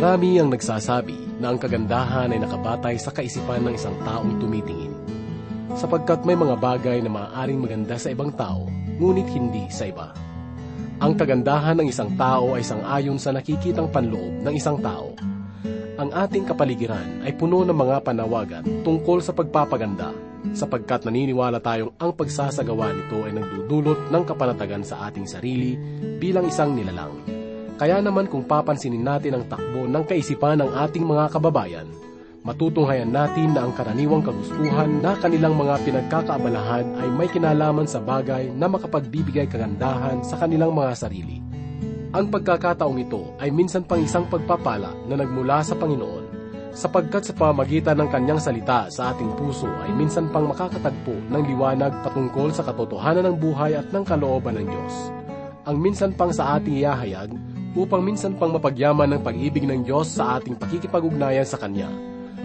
Marami ang nagsasabi na ang kagandahan ay nakabatay sa kaisipan ng isang taong tumitingin. Sapagkat may mga bagay na maaaring maganda sa ibang tao, ngunit hindi sa iba. Ang kagandahan ng isang tao ay sangayon sa nakikitang panloob ng isang tao. Ang ating kapaligiran ay puno ng mga panawagan tungkol sa pagpapaganda, sapagkat naniniwala tayong ang pagsasagawa nito ay nagdudulot ng kapanatagan sa ating sarili bilang isang nilalang. Kaya naman kung papansinin natin ang takbo ng kaisipan ng ating mga kababayan, matutunghayan natin na ang karaniwang kagustuhan na kanilang mga pinagkakaabalahan ay may kinalaman sa bagay na makapagbibigay kagandahan sa kanilang mga sarili. Ang pagkakataong ito ay minsan pang isang pagpapala na nagmula sa Panginoon, sapagkat sa pamagitan ng kanyang salita sa ating puso ay minsan pang makakatagpo ng liwanag patungkol sa katotohanan ng buhay at ng kalooban ng Diyos. Ang minsan pang sa ating ihahayag upang minsan pang mapagyaman ng pag-ibig ng Diyos sa ating pakikipag-ugnayan sa Kanya.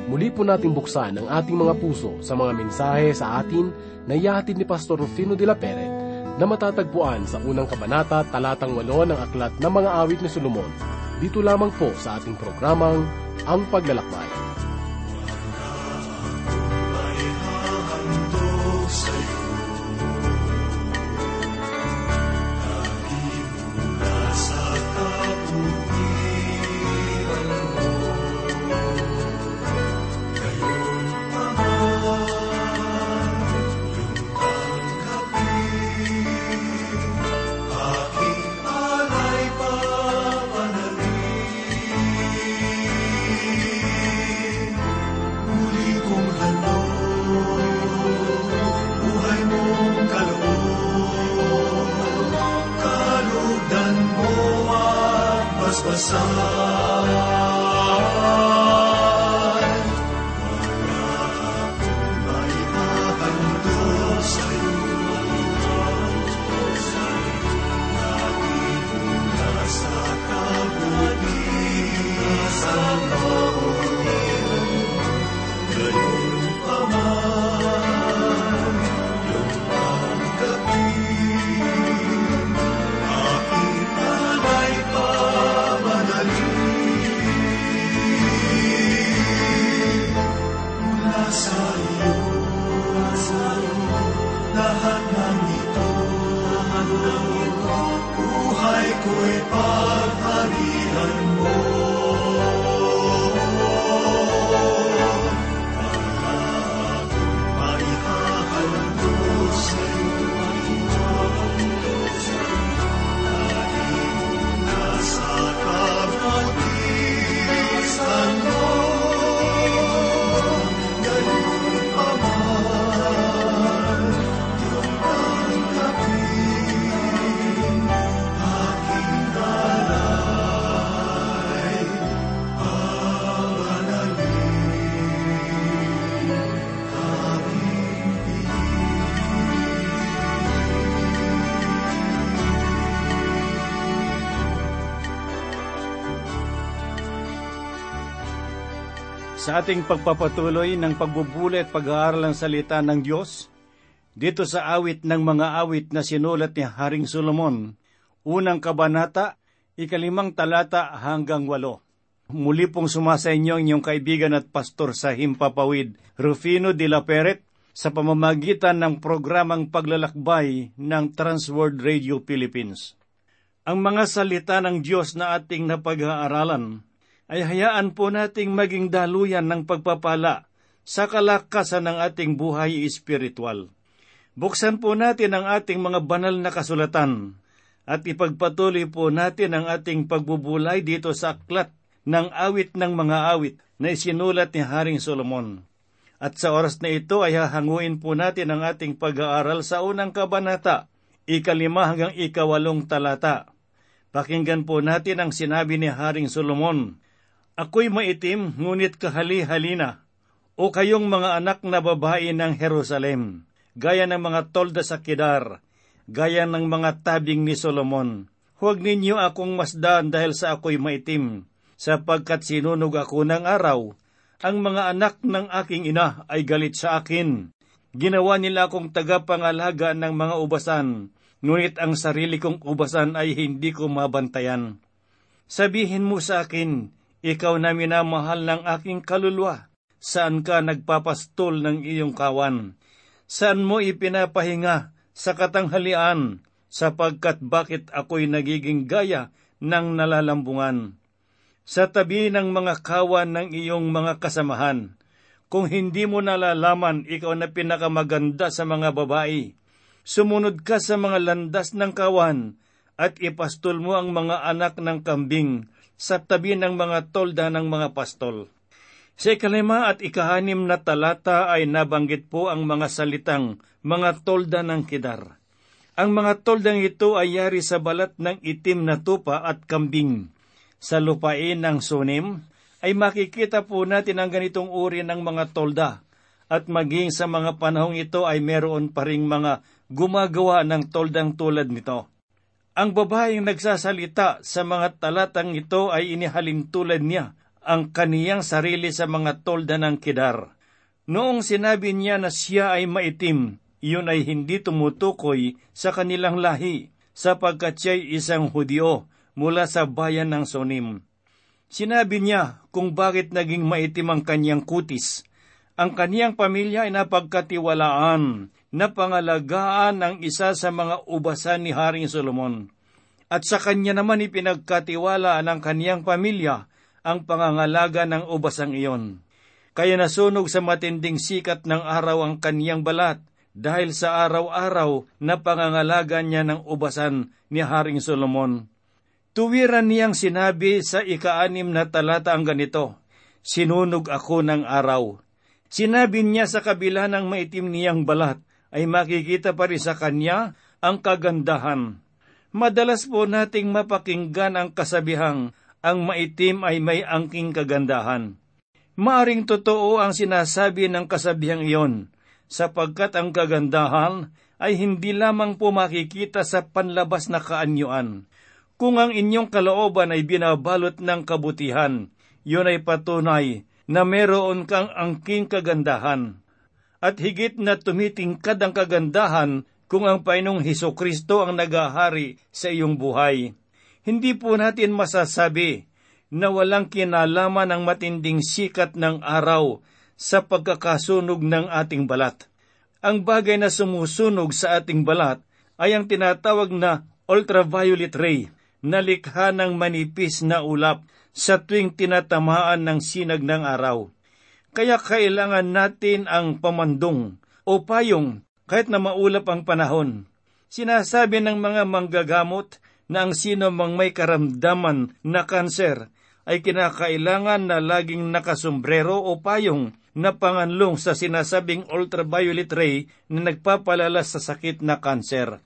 Muli po nating buksan ang ating mga puso sa mga mensahe sa atin na iyahatid ni Pastor Rufino de la Peret na matatagpuan sa unang kabanata talatang walo ng aklat ng mga awit ni Solomon. Dito lamang po sa ating programang Ang Paglalakbay. ako'y pagharian sa ating pagpapatuloy ng pagbubuli at pag-aaral ng salita ng Diyos, dito sa awit ng mga awit na sinulat ni Haring Solomon, unang kabanata, ikalimang talata hanggang walo. Muli pong sumasa inyo inyong kaibigan at pastor sa Himpapawid, Rufino de la Peret, sa pamamagitan ng programang paglalakbay ng Transworld Radio Philippines. Ang mga salita ng Diyos na ating napag-aaralan ay hayaan po nating maging daluyan ng pagpapala sa kalakasan ng ating buhay espiritual. Buksan po natin ang ating mga banal na kasulatan at ipagpatuloy po natin ang ating pagbubulay dito sa aklat ng awit ng mga awit na isinulat ni Haring Solomon. At sa oras na ito ay hahanguin po natin ang ating pag-aaral sa unang kabanata, ikalima hanggang ikawalong talata. Pakinggan po natin ang sinabi ni Haring Solomon Ako'y maitim, ngunit kahali-halina. O kayong mga anak na babae ng Jerusalem, gaya ng mga tolda sa Kidar, gaya ng mga tabing ni Solomon. Huwag ninyo akong masdan dahil sa ako'y maitim, sapagkat sinunog ako ng araw. Ang mga anak ng aking ina ay galit sa akin. Ginawa nila akong tagapangalaga ng mga ubasan, ngunit ang sarili kong ubasan ay hindi ko mabantayan. Sabihin mo sa akin, Ikaw na minamahal ng aking kaluluwa. Saan ka nagpapastol ng iyong kawan? Saan mo ipinapahinga sa katanghalian, sapagkat bakit ako'y nagiging gaya ng nalalambungan? Sa tabi ng mga kawan ng iyong mga kasamahan, kung hindi mo nalalaman ikaw na pinakamaganda sa mga babae, sumunod ka sa mga landas ng kawan at ipastol mo ang mga anak ng kambing sa tabi ng mga tolda ng mga pastol. Sa ikalima at ikahanim na talata ay nabanggit po ang mga salitang mga tolda ng kidar. Ang mga toldang ito ay yari sa balat ng itim na tupa at kambing. Sa lupain ng sunim ay makikita po natin ang ganitong uri ng mga tolda at maging sa mga panahong ito ay meron pa ring mga gumagawa ng toldang tulad nito. Ang babaeng nagsasalita sa mga talatang ito ay inihalin tulad niya ang kaniyang sarili sa mga tolda ng kidar. Noong sinabi niya na siya ay maitim, iyon ay hindi tumutukoy sa kanilang lahi, sapagkat siya'y isang Hudyo mula sa bayan ng Sonim. Sinabi niya kung bakit naging maitim ang kanyang kutis. Ang kaniyang pamilya ay napagkatiwalaan na pangalagaan ng isa sa mga ubasan ni Haring Solomon. At sa kanya naman ipinagkatiwala ng kaniyang pamilya ang pangangalaga ng ubasang iyon. Kaya nasunog sa matinding sikat ng araw ang kaniyang balat dahil sa araw-araw na pangangalaga niya ng ubasan ni Haring Solomon. Tuwiran niyang sinabi sa ikaanim na talata ang ganito, Sinunog ako ng araw. Sinabi niya sa kabila ng maitim niyang balat, ay makikita pa rin sa kanya ang kagandahan. Madalas po nating mapakinggan ang kasabihang ang maitim ay may angking kagandahan. Maaring totoo ang sinasabi ng kasabihang iyon, sapagkat ang kagandahan ay hindi lamang po makikita sa panlabas na kaanyuan. Kung ang inyong kalooban ay binabalot ng kabutihan, yun ay patunay na meron kang angking kagandahan. At higit na tumitingkad ang kagandahan kung ang Painong Heso Kristo ang nagahari sa iyong buhay hindi po natin masasabi na walang kinalaman ang matinding sikat ng araw sa pagkakasunog ng ating balat. Ang bagay na sumusunog sa ating balat ay ang tinatawag na ultraviolet ray na likha ng manipis na ulap sa tuwing tinatamaan ng sinag ng araw. Kaya kailangan natin ang pamandong o payong kahit na maulap ang panahon. Sinasabi ng mga manggagamot na ang sino mang may karamdaman na kanser ay kinakailangan na laging nakasombrero o payong na panganlong sa sinasabing ultraviolet ray na nagpapalala sa sakit na kanser.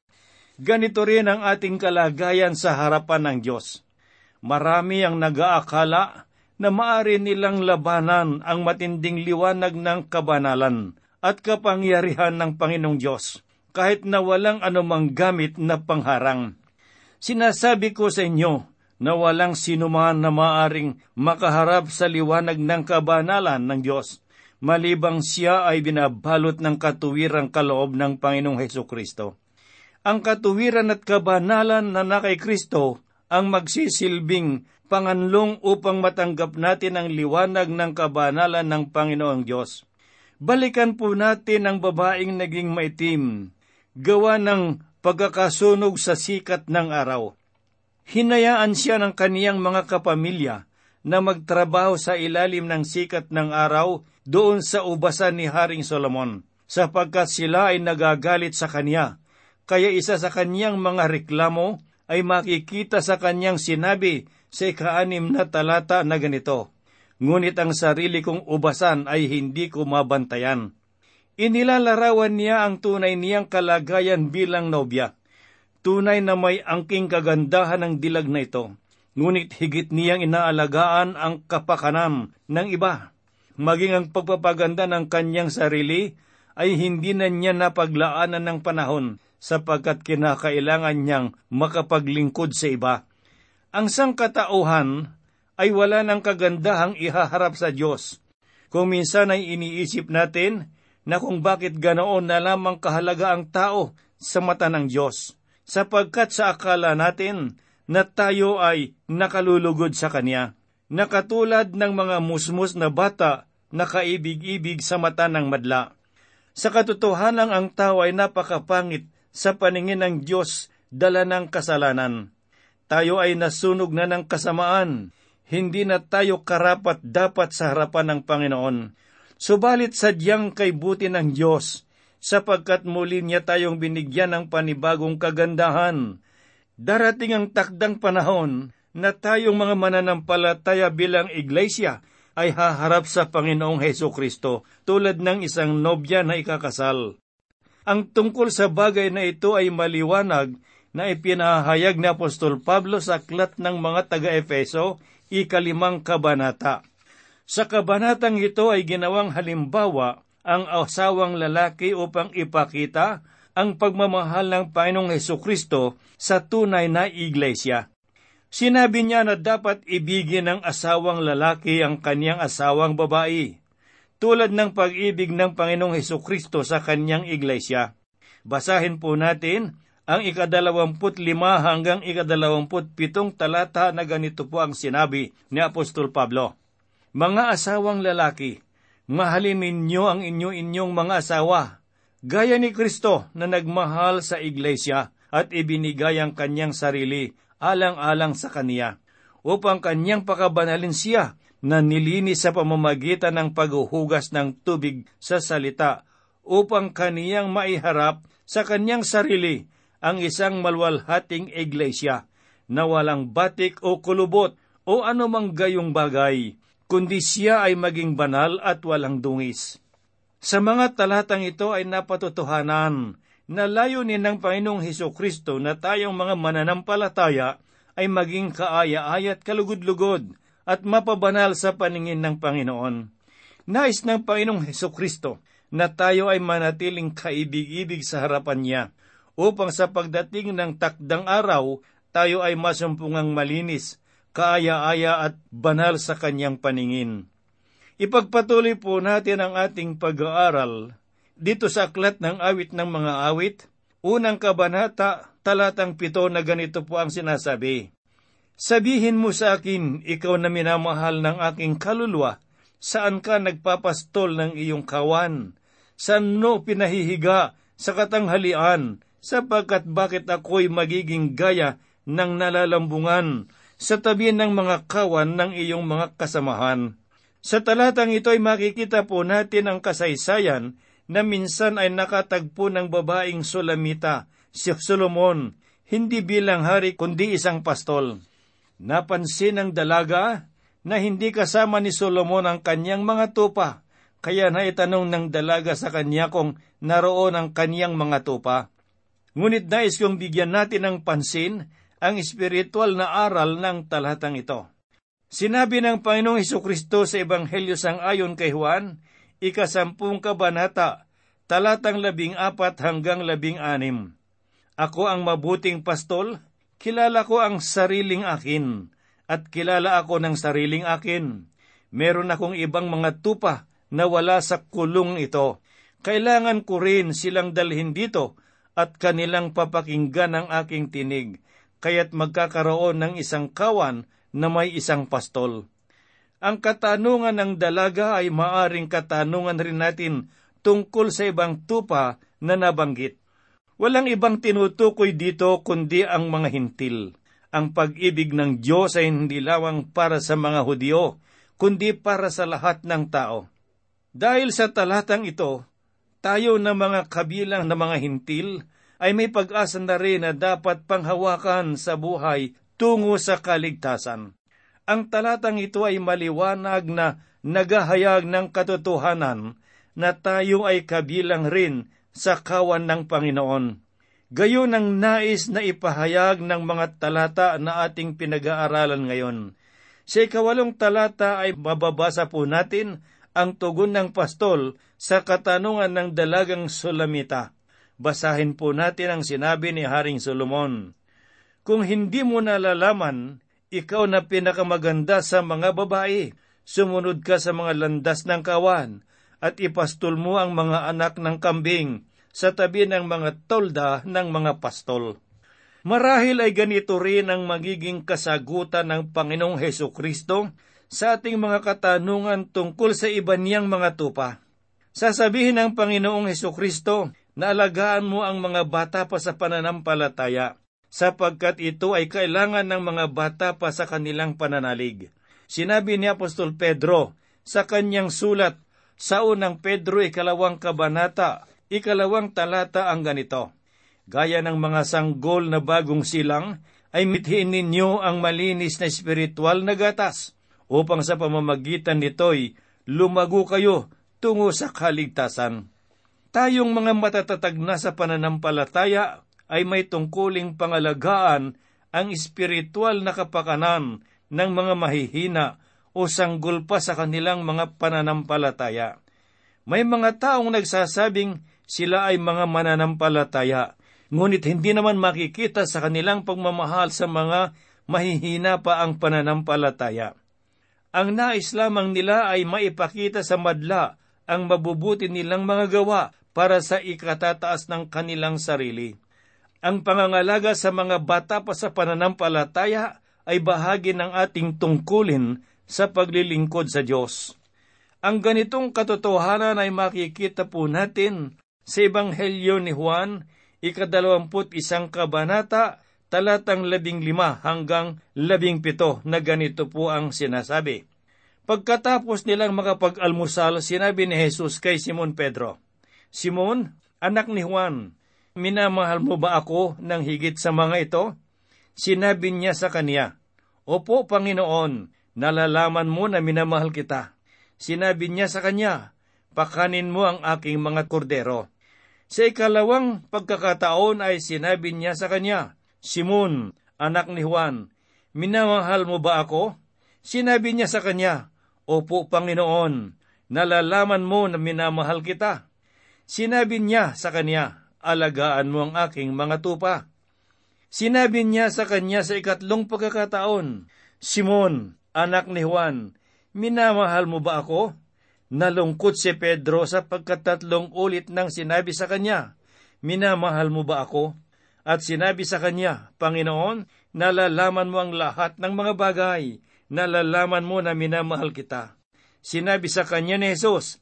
Ganito rin ang ating kalagayan sa harapan ng Diyos. Marami ang nagaakala na maari nilang labanan ang matinding liwanag ng kabanalan at kapangyarihan ng Panginoong Diyos, kahit na walang anumang gamit na pangharang. Sinasabi ko sa inyo na walang sinuman na maaring makaharap sa liwanag ng kabanalan ng Diyos, malibang siya ay binabalot ng katuwirang kaloob ng Panginoong Heso Kristo. Ang katuwiran at kabanalan na na kay Kristo ang magsisilbing panganlong upang matanggap natin ang liwanag ng kabanalan ng Panginoong Diyos. Balikan po natin ang babaeng naging maitim, gawa ng pagkakasunog sa sikat ng araw. Hinayaan siya ng kaniyang mga kapamilya na magtrabaho sa ilalim ng sikat ng araw doon sa ubasan ni Haring Solomon, sapagkat sila ay nagagalit sa kanya. Kaya isa sa kanyang mga reklamo ay makikita sa kanyang sinabi sa ikaanim na talata na ganito, Ngunit ang sarili kong ubasan ay hindi ko mabantayan Inilalarawan niya ang tunay niyang kalagayan bilang nobya. Tunay na may angking kagandahan ng dilag na ito, ngunit higit niyang inaalagaan ang kapakanan ng iba. Maging ang pagpapaganda ng kanyang sarili ay hindi na niya napaglaanan ng panahon sapagkat kinakailangan niyang makapaglingkod sa iba. Ang sangkatauhan ay wala ng kagandahang ihaharap sa Diyos. Kung minsan ay iniisip natin na kung bakit ganoon na lamang kahalaga ang tao sa mata ng Diyos, sapagkat sa akala natin na tayo ay nakalulugod sa Kanya. na katulad ng mga musmus na bata na kaibig-ibig sa mata ng madla. Sa katotohanan ang tao ay napakapangit sa paningin ng Diyos dala ng kasalanan. Tayo ay nasunog na ng kasamaan, hindi na tayo karapat dapat sa harapan ng Panginoon. Subalit sadyang kay buti ng Diyos, sapagkat muli niya tayong binigyan ng panibagong kagandahan. Darating ang takdang panahon na tayong mga mananampalataya bilang iglesia ay haharap sa Panginoong Heso Kristo tulad ng isang nobya na ikakasal. Ang tungkol sa bagay na ito ay maliwanag na ipinahayag ni Apostol Pablo sa aklat ng mga taga-Efeso, ikalimang kabanata. Sa kabanatang ito ay ginawang halimbawa ang asawang lalaki upang ipakita ang pagmamahal ng Panginoong Heso Kristo sa tunay na iglesia. Sinabi niya na dapat ibigin ng asawang lalaki ang kanyang asawang babae, tulad ng pag-ibig ng Panginoong Heso Kristo sa kanyang iglesia. Basahin po natin ang ikadalawamput lima hanggang ikadalawamput pitong talata na ganito po ang sinabi ni Apostol Pablo. Mga asawang lalaki, mahalin ninyo ang inyo-inyong mga asawa, gaya ni Kristo na nagmahal sa iglesia at ibinigay ang kanyang sarili alang-alang sa kaniya, upang kanyang pakabanalin siya na nilinis sa pamamagitan ng paghuhugas ng tubig sa salita, upang kaniyang maiharap sa kanyang sarili ang isang malwalhating iglesia na walang batik o kulubot o anumang gayong bagay, kundi siya ay maging banal at walang dungis. Sa mga talatang ito ay napatutuhanan na layunin ng Panginoong Heso Kristo na tayong mga mananampalataya ay maging kaaya-aya at kalugod-lugod at mapabanal sa paningin ng Panginoon. Nais ng Panginoong Heso Kristo na tayo ay manatiling kaibig-ibig sa harapan niya upang sa pagdating ng takdang araw tayo ay masumpungang malinis, kaaya-aya at banal sa kanyang paningin. Ipagpatuloy po natin ang ating pag-aaral dito sa aklat ng awit ng mga awit, unang kabanata, talatang pito na ganito po ang sinasabi. Sabihin mo sa akin, ikaw na minamahal ng aking kaluluwa, saan ka nagpapastol ng iyong kawan? Saan no pinahihiga sa katanghalian, sapagkat bakit ako'y magiging gaya ng nalalambungan sa tabi ng mga kawan ng iyong mga kasamahan? Sa talatang ito ay makikita po natin ang kasaysayan na minsan ay nakatagpo ng babaeng Sulamita, si Solomon, hindi bilang hari kundi isang pastol. Napansin ng dalaga na hindi kasama ni Solomon ang kanyang mga tupa, kaya naitanong ng dalaga sa kanya kung naroon ang kanyang mga tupa. Ngunit nais kong bigyan natin ng pansin ang espiritual na aral ng talatang ito. Sinabi ng Panginoong Heso Kristo sa Ebanghelyo sang ayon kay Juan, ikasampung kabanata, talatang labing apat hanggang labing anim. Ako ang mabuting pastol, kilala ko ang sariling akin, at kilala ako ng sariling akin. Meron akong ibang mga tupa na wala sa kulong ito. Kailangan ko rin silang dalhin dito at kanilang papakinggan ang aking tinig, kaya't magkakaroon ng isang kawan na may isang pastol. Ang katanungan ng dalaga ay maaring katanungan rin natin tungkol sa ibang tupa na nabanggit. Walang ibang tinutukoy dito kundi ang mga hintil. Ang pag-ibig ng Diyos ay hindi lawang para sa mga Hudyo, kundi para sa lahat ng tao. Dahil sa talatang ito, tayo na mga kabilang na mga hintil ay may pag-asa na rin na dapat panghawakan sa buhay tungo sa kaligtasan. Ang talatang ito ay maliwanag na nagahayag ng katotohanan na tayo ay kabilang rin sa kawan ng Panginoon. Gayon ang nais na ipahayag ng mga talata na ating pinag-aaralan ngayon. Sa ikawalong talata ay mababasa po natin ang tugon ng pastol sa katanungan ng dalagang Sulamita. Basahin po natin ang sinabi ni Haring Solomon. Kung hindi mo nalalaman ikaw na pinakamaganda sa mga babae, sumunod ka sa mga landas ng kawan, at ipastol mo ang mga anak ng kambing sa tabi ng mga tolda ng mga pastol. Marahil ay ganito rin ang magiging kasagutan ng Panginoong Heso Kristo sa ating mga katanungan tungkol sa iba niyang mga tupa. Sasabihin ng Panginoong Heso Kristo na alagaan mo ang mga bata pa sa pananampalataya, sapagkat ito ay kailangan ng mga bata pa sa kanilang pananalig. Sinabi ni Apostol Pedro sa kanyang sulat sa unang Pedro ikalawang kabanata, ikalawang talata ang ganito. Gaya ng mga sanggol na bagong silang, ay mithiin ninyo ang malinis na espiritual na gatas, upang sa pamamagitan nito'y lumago kayo tungo sa kaligtasan. Tayong mga matatatag na sa pananampalataya ay may tungkuling pangalagaan ang espiritual na kapakanan ng mga mahihina o sanggol pa sa kanilang mga pananampalataya. May mga taong nagsasabing sila ay mga mananampalataya, ngunit hindi naman makikita sa kanilang pagmamahal sa mga mahihina pa ang pananampalataya. Ang nais lamang nila ay maipakita sa madla ang mabubuti nilang mga gawa para sa ikatataas ng kanilang sarili. Ang pangangalaga sa mga bata pa sa pananampalataya ay bahagi ng ating tungkulin sa paglilingkod sa Diyos. Ang ganitong katotohanan ay makikita po natin sa Ebanghelyo ni Juan, ikadalawamput isang kabanata, talatang labing lima hanggang labing pito na ganito po ang sinasabi. Pagkatapos nilang makapag-almusal, sinabi ni Jesus kay Simon Pedro, Simon, anak ni Juan, minamahal mo ba ako ng higit sa mga ito? Sinabi niya sa kanya, Opo, Panginoon, nalalaman mo na minamahal kita. Sinabi niya sa kanya, Pakanin mo ang aking mga kordero. Sa ikalawang pagkakataon ay sinabi niya sa kanya, Simon, anak ni Juan, minamahal mo ba ako? Sinabi niya sa kanya, Opo, Panginoon, nalalaman mo na minamahal kita. Sinabi niya sa kanya, Alagaan mo ang aking mga tupa. Sinabi niya sa kanya sa ikatlong pagkakataon, Simon, anak ni Juan, minamahal mo ba ako? Nalungkot si Pedro sa pagkatatlong ulit nang sinabi sa kanya, Minamahal mo ba ako? At sinabi sa kanya, Panginoon, nalalaman mo ang lahat ng mga bagay, nalalaman mo na minamahal kita. Sinabi sa kanya ni Jesus,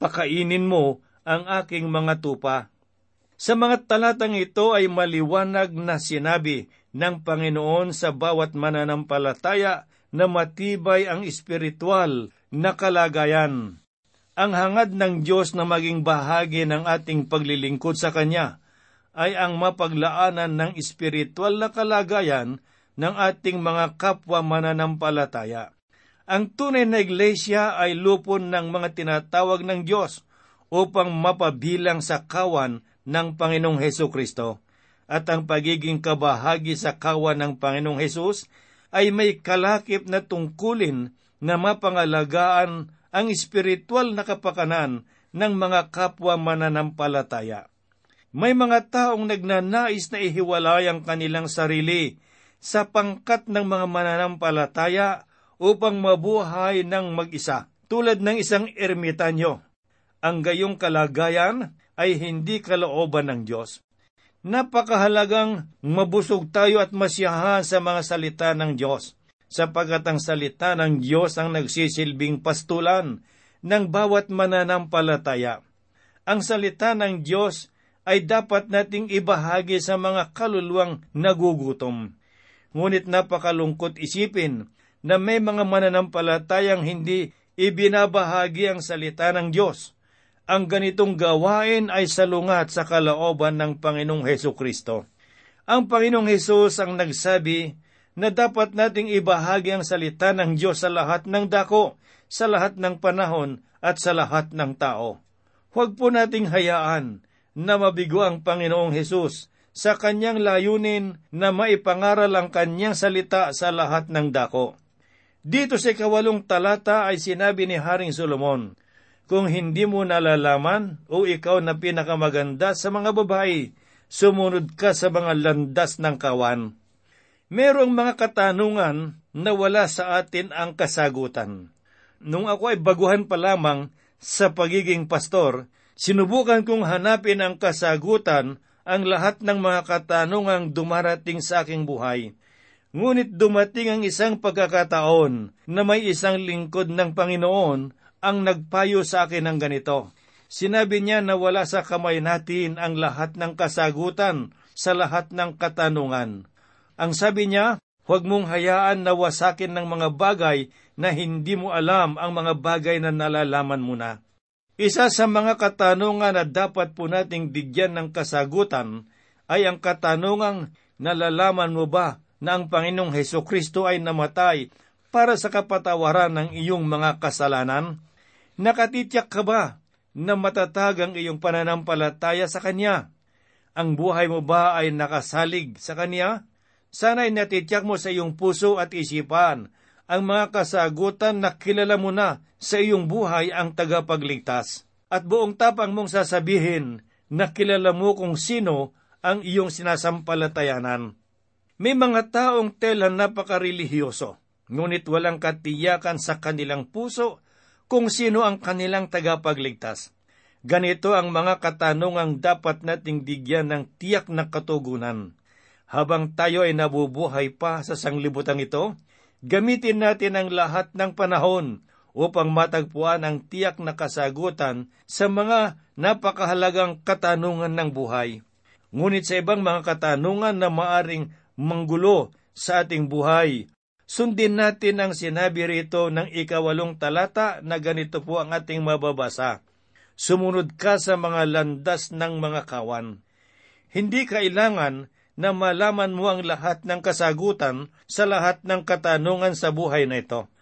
Pakainin mo ang aking mga tupa. Sa mga talatang ito ay maliwanag na sinabi ng Panginoon sa bawat mananampalataya na matibay ang espiritual na kalagayan ang hangad ng Diyos na maging bahagi ng ating paglilingkod sa Kanya ay ang mapaglaanan ng espiritual na kalagayan ng ating mga kapwa mananampalataya. Ang tunay na iglesia ay lupon ng mga tinatawag ng Diyos upang mapabilang sa kawan ng Panginoong Heso Kristo. At ang pagiging kabahagi sa kawan ng Panginoong Hesus ay may kalakip na tungkulin na mapangalagaan ang espiritual na kapakanan ng mga kapwa mananampalataya. May mga taong nagnanais na ihiwalay ang kanilang sarili sa pangkat ng mga mananampalataya upang mabuhay ng mag-isa, tulad ng isang ermitanyo. Ang gayong kalagayan ay hindi kalooban ng Diyos. Napakahalagang mabusog tayo at masiyahan sa mga salita ng Diyos sapagat ang salita ng Diyos ang nagsisilbing pastulan ng bawat mananampalataya. Ang salita ng Diyos ay dapat nating ibahagi sa mga kaluluwang nagugutom. Ngunit napakalungkot isipin na may mga mananampalatayang hindi ibinabahagi ang salita ng Diyos. Ang ganitong gawain ay salungat sa kalooban ng Panginoong Heso Kristo. Ang Panginoong Hesus ang nagsabi na dapat nating ibahagi ang salita ng Diyos sa lahat ng dako, sa lahat ng panahon at sa lahat ng tao. Huwag po nating hayaan na mabigo ang Panginoong Hesus sa kanyang layunin na maipangaral ang kanyang salita sa lahat ng dako. Dito sa kawalong talata ay sinabi ni Haring Solomon, Kung hindi mo nalalaman o ikaw na pinakamaganda sa mga babae, sumunod ka sa mga landas ng kawan Merong mga katanungan na wala sa atin ang kasagutan. Nung ako ay baguhan pa lamang sa pagiging pastor, sinubukan kong hanapin ang kasagutan ang lahat ng mga katanungang dumarating sa aking buhay. Ngunit dumating ang isang pagkakataon na may isang lingkod ng Panginoon ang nagpayo sa akin ng ganito. Sinabi niya na wala sa kamay natin ang lahat ng kasagutan sa lahat ng katanungan. Ang sabi niya, huwag mong hayaan na wasakin ng mga bagay na hindi mo alam ang mga bagay na nalalaman mo na. Isa sa mga katanungan na dapat po nating bigyan ng kasagutan ay ang katanungang nalalaman mo ba na ang Panginoong Heso Kristo ay namatay para sa kapatawaran ng iyong mga kasalanan? Nakatityak ka ba na matatag ang iyong pananampalataya sa Kanya? Ang buhay mo ba ay nakasalig sa Kanya? Sana'y natityak mo sa iyong puso at isipan ang mga kasagutan na kilala mo na sa iyong buhay ang tagapagligtas. At buong tapang mong sasabihin na kilala mo kung sino ang iyong sinasampalatayanan. May mga taong tela napakarelihiyoso, ngunit walang katiyakan sa kanilang puso kung sino ang kanilang tagapagligtas. Ganito ang mga katanungang dapat nating bigyan ng tiyak na katugunan. Habang tayo ay nabubuhay pa sa sanglibutan ito, gamitin natin ang lahat ng panahon upang matagpuan ang tiyak na kasagutan sa mga napakahalagang katanungan ng buhay. Ngunit sa ibang mga katanungan na maaring manggulo sa ating buhay. Sundin natin ang sinabi rito ng ikawalong talata na ganito po ang ating mababasa. Sumunod ka sa mga landas ng mga kawan. Hindi kailangan na malaman mo ang lahat ng kasagutan sa lahat ng katanungan sa buhay na ito.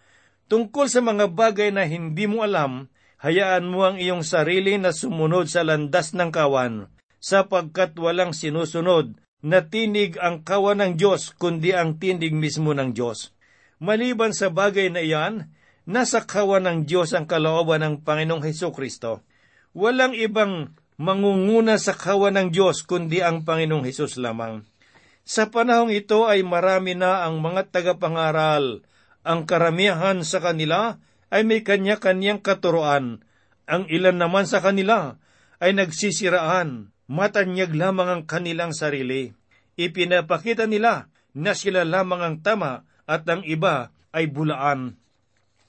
Tungkol sa mga bagay na hindi mo alam, hayaan mo ang iyong sarili na sumunod sa landas ng kawan, sapagkat walang sinusunod na tinig ang kawan ng Diyos, kundi ang tinig mismo ng Diyos. Maliban sa bagay na iyan, nasa kawan ng Diyos ang kalooban ng Panginoong Heso Kristo. Walang ibang mangunguna sa kawan ng Diyos, kundi ang Panginoong Hesus lamang. Sa panahong ito ay marami na ang mga tagapangaral. Ang karamihan sa kanila ay may kanya-kanyang katuroan. Ang ilan naman sa kanila ay nagsisiraan, matanyag lamang ang kanilang sarili. Ipinapakita nila na sila lamang ang tama at ang iba ay bulaan.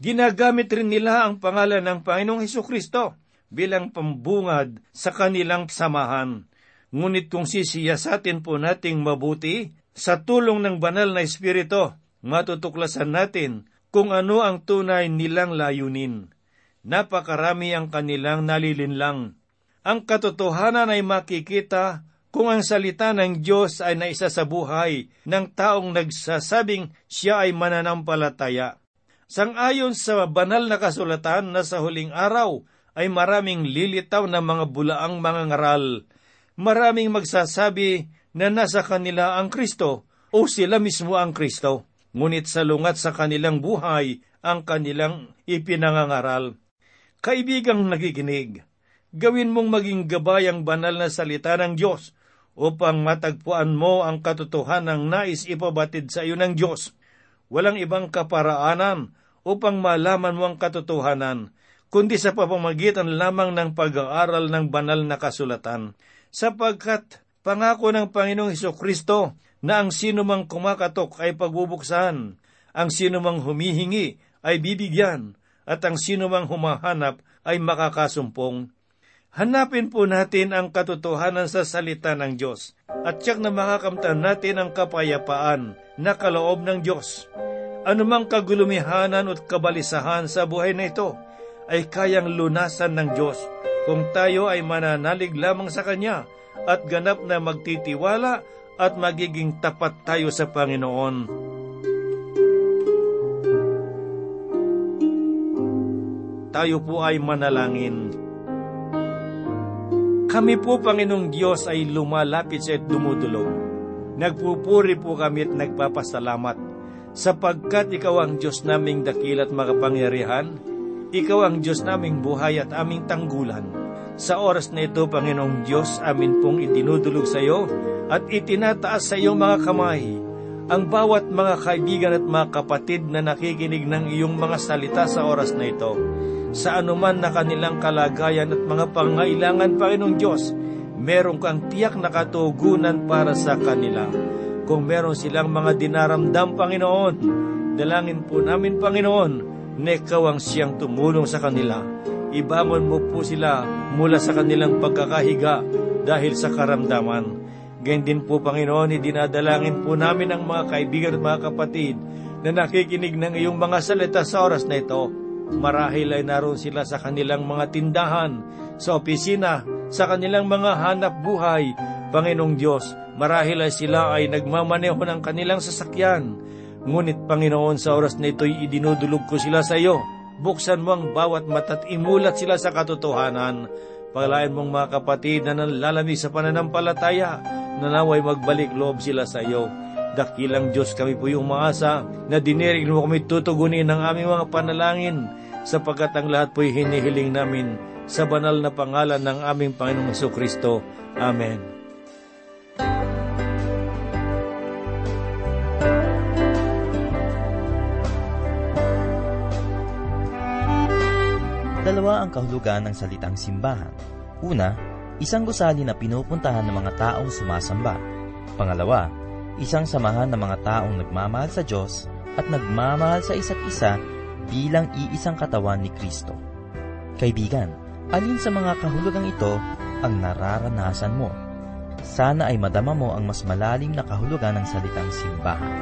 Ginagamit rin nila ang pangalan ng Panginoong Heso Kristo bilang pambungad sa kanilang samahan. Ngunit kung sisiyasatin po nating mabuti, sa tulong ng banal na Espiritu, matutuklasan natin kung ano ang tunay nilang layunin. Napakarami ang kanilang nalilinlang ang katotohanan ay makikita kung ang salita ng Diyos ay naisa sa buhay ng taong nagsasabing siya ay mananampalataya. Sangayon sa banal na kasulatan na sa huling araw ay maraming lilitaw na mga bulaang mga ngaral. Maraming magsasabi na nasa kanila ang Kristo o sila mismo ang Kristo. Ngunit salungat sa kanilang buhay ang kanilang ipinangangaral. Kaibigang nagiginig, gawin mong maging gabay ang banal na salita ng Diyos upang matagpuan mo ang katotohanan ng nais ipabatid sa iyo ng Diyos. Walang ibang kaparaanan upang malaman mo ang katotohanan, kundi sa pamamagitan lamang ng pag-aaral ng banal na kasulatan, sapagkat pangako ng Panginoong Heso Kristo na ang sino mang kumakatok ay pagbubuksan, ang sino mang humihingi ay bibigyan, at ang sino mang humahanap ay makakasumpong. Hanapin po natin ang katotohanan sa salita ng Diyos at tiyak na makakamtan natin ang kapayapaan na kaloob ng Diyos. Anumang kagulumihanan at kabalisahan sa buhay na ito ay kayang lunasan ng Diyos kung tayo ay mananalig lamang sa Kanya at ganap na magtitiwala at magiging tapat tayo sa Panginoon. Tayo po ay manalangin. Kami po, Panginoong Diyos, ay lumalapit sa at dumudulog. Nagpupuri po kami at nagpapasalamat sapagkat Ikaw ang Diyos naming dakil at makapangyarihan. Ikaw ang Diyos naming buhay at aming tanggulan. Sa oras na ito, Panginoong Diyos, amin pong itinudulog sa iyo at itinataas sa iyong mga kamay ang bawat mga kaibigan at mga kapatid na nakikinig ng iyong mga salita sa oras na ito sa anuman na kanilang kalagayan at mga pangailangan, Panginoong Diyos, meron kang tiyak na katugunan para sa kanila. kung meron silang mga dinaramdam, Panginoon. Dalangin po namin, Panginoon, na ikaw ang siyang tumulong sa kanila. Ibangon mo po sila mula sa kanilang pagkakahiga dahil sa karamdaman. Ganyan din po, Panginoon, idinadalangin po namin ang mga kaibigan at mga kapatid na nakikinig ng iyong mga salita sa oras na ito. Marahil ay naroon sila sa kanilang mga tindahan, sa opisina, sa kanilang mga hanap buhay. Panginoong Diyos, marahil ay sila ay nagmamaneho ng kanilang sasakyan. Ngunit Panginoon, sa oras na ito'y idinudulog ko sila sa iyo. Buksan mo ang bawat mata't imulat sila sa katotohanan. Paglayan mong mga kapatid na nanlalamig sa pananampalataya, nanaway magbalik loob sila sa iyo. Dakilang Diyos kami po yung maasa na dinirig mo kami tutugunin ng aming mga panalangin sapagkat ang lahat po'y hinihiling namin sa banal na pangalan ng aming Panginoong Kristo. Amen. Dalawa ang kahulugan ng salitang simbahan. Una, isang gusali na pinupuntahan ng mga taong sumasamba. Pangalawa, isang samahan ng mga taong nagmamahal sa Diyos at nagmamahal sa isa't isa bilang iisang katawan ni Kristo. Kaibigan, alin sa mga kahulugang ito ang nararanasan mo? Sana ay madama mo ang mas malalim na kahulugan ng salitang simbahan.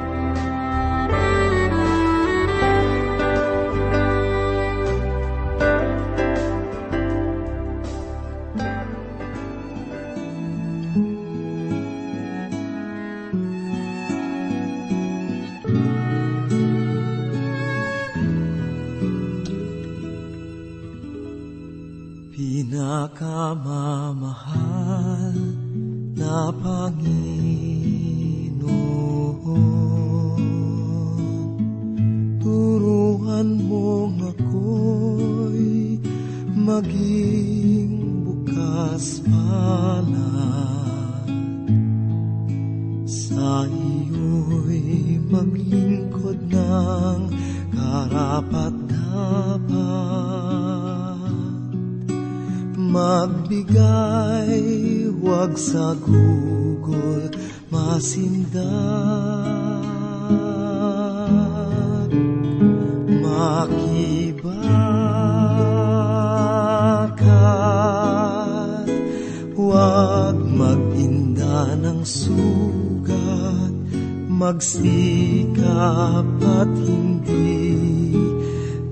Magsikap at hindi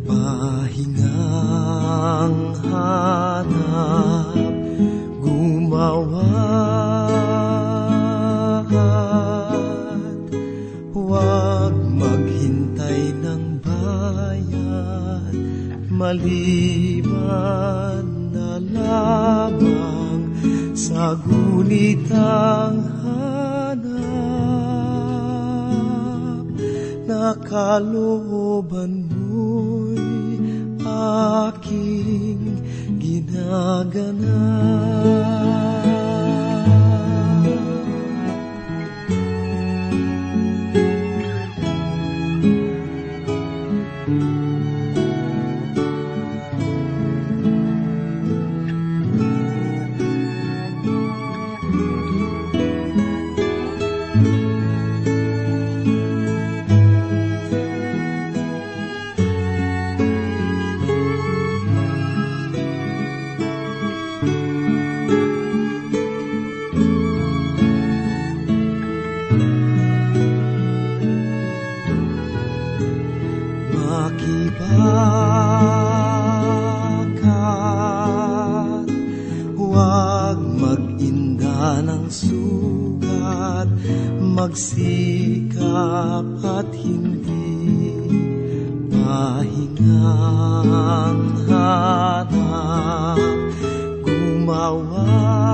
pahingang hanap gumawa Huwag maghintay ng bayan Maliban kalooban Gumawa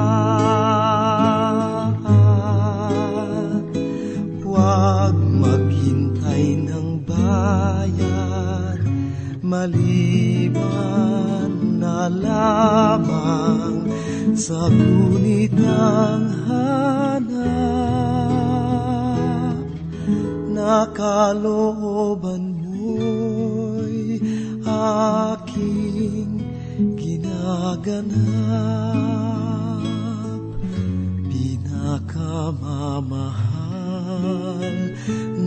Huwag maghintay ng bayan Maliban na lamang sa gunit ng hanap. Aking ginaganap pagmamahal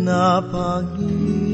na Panginoon.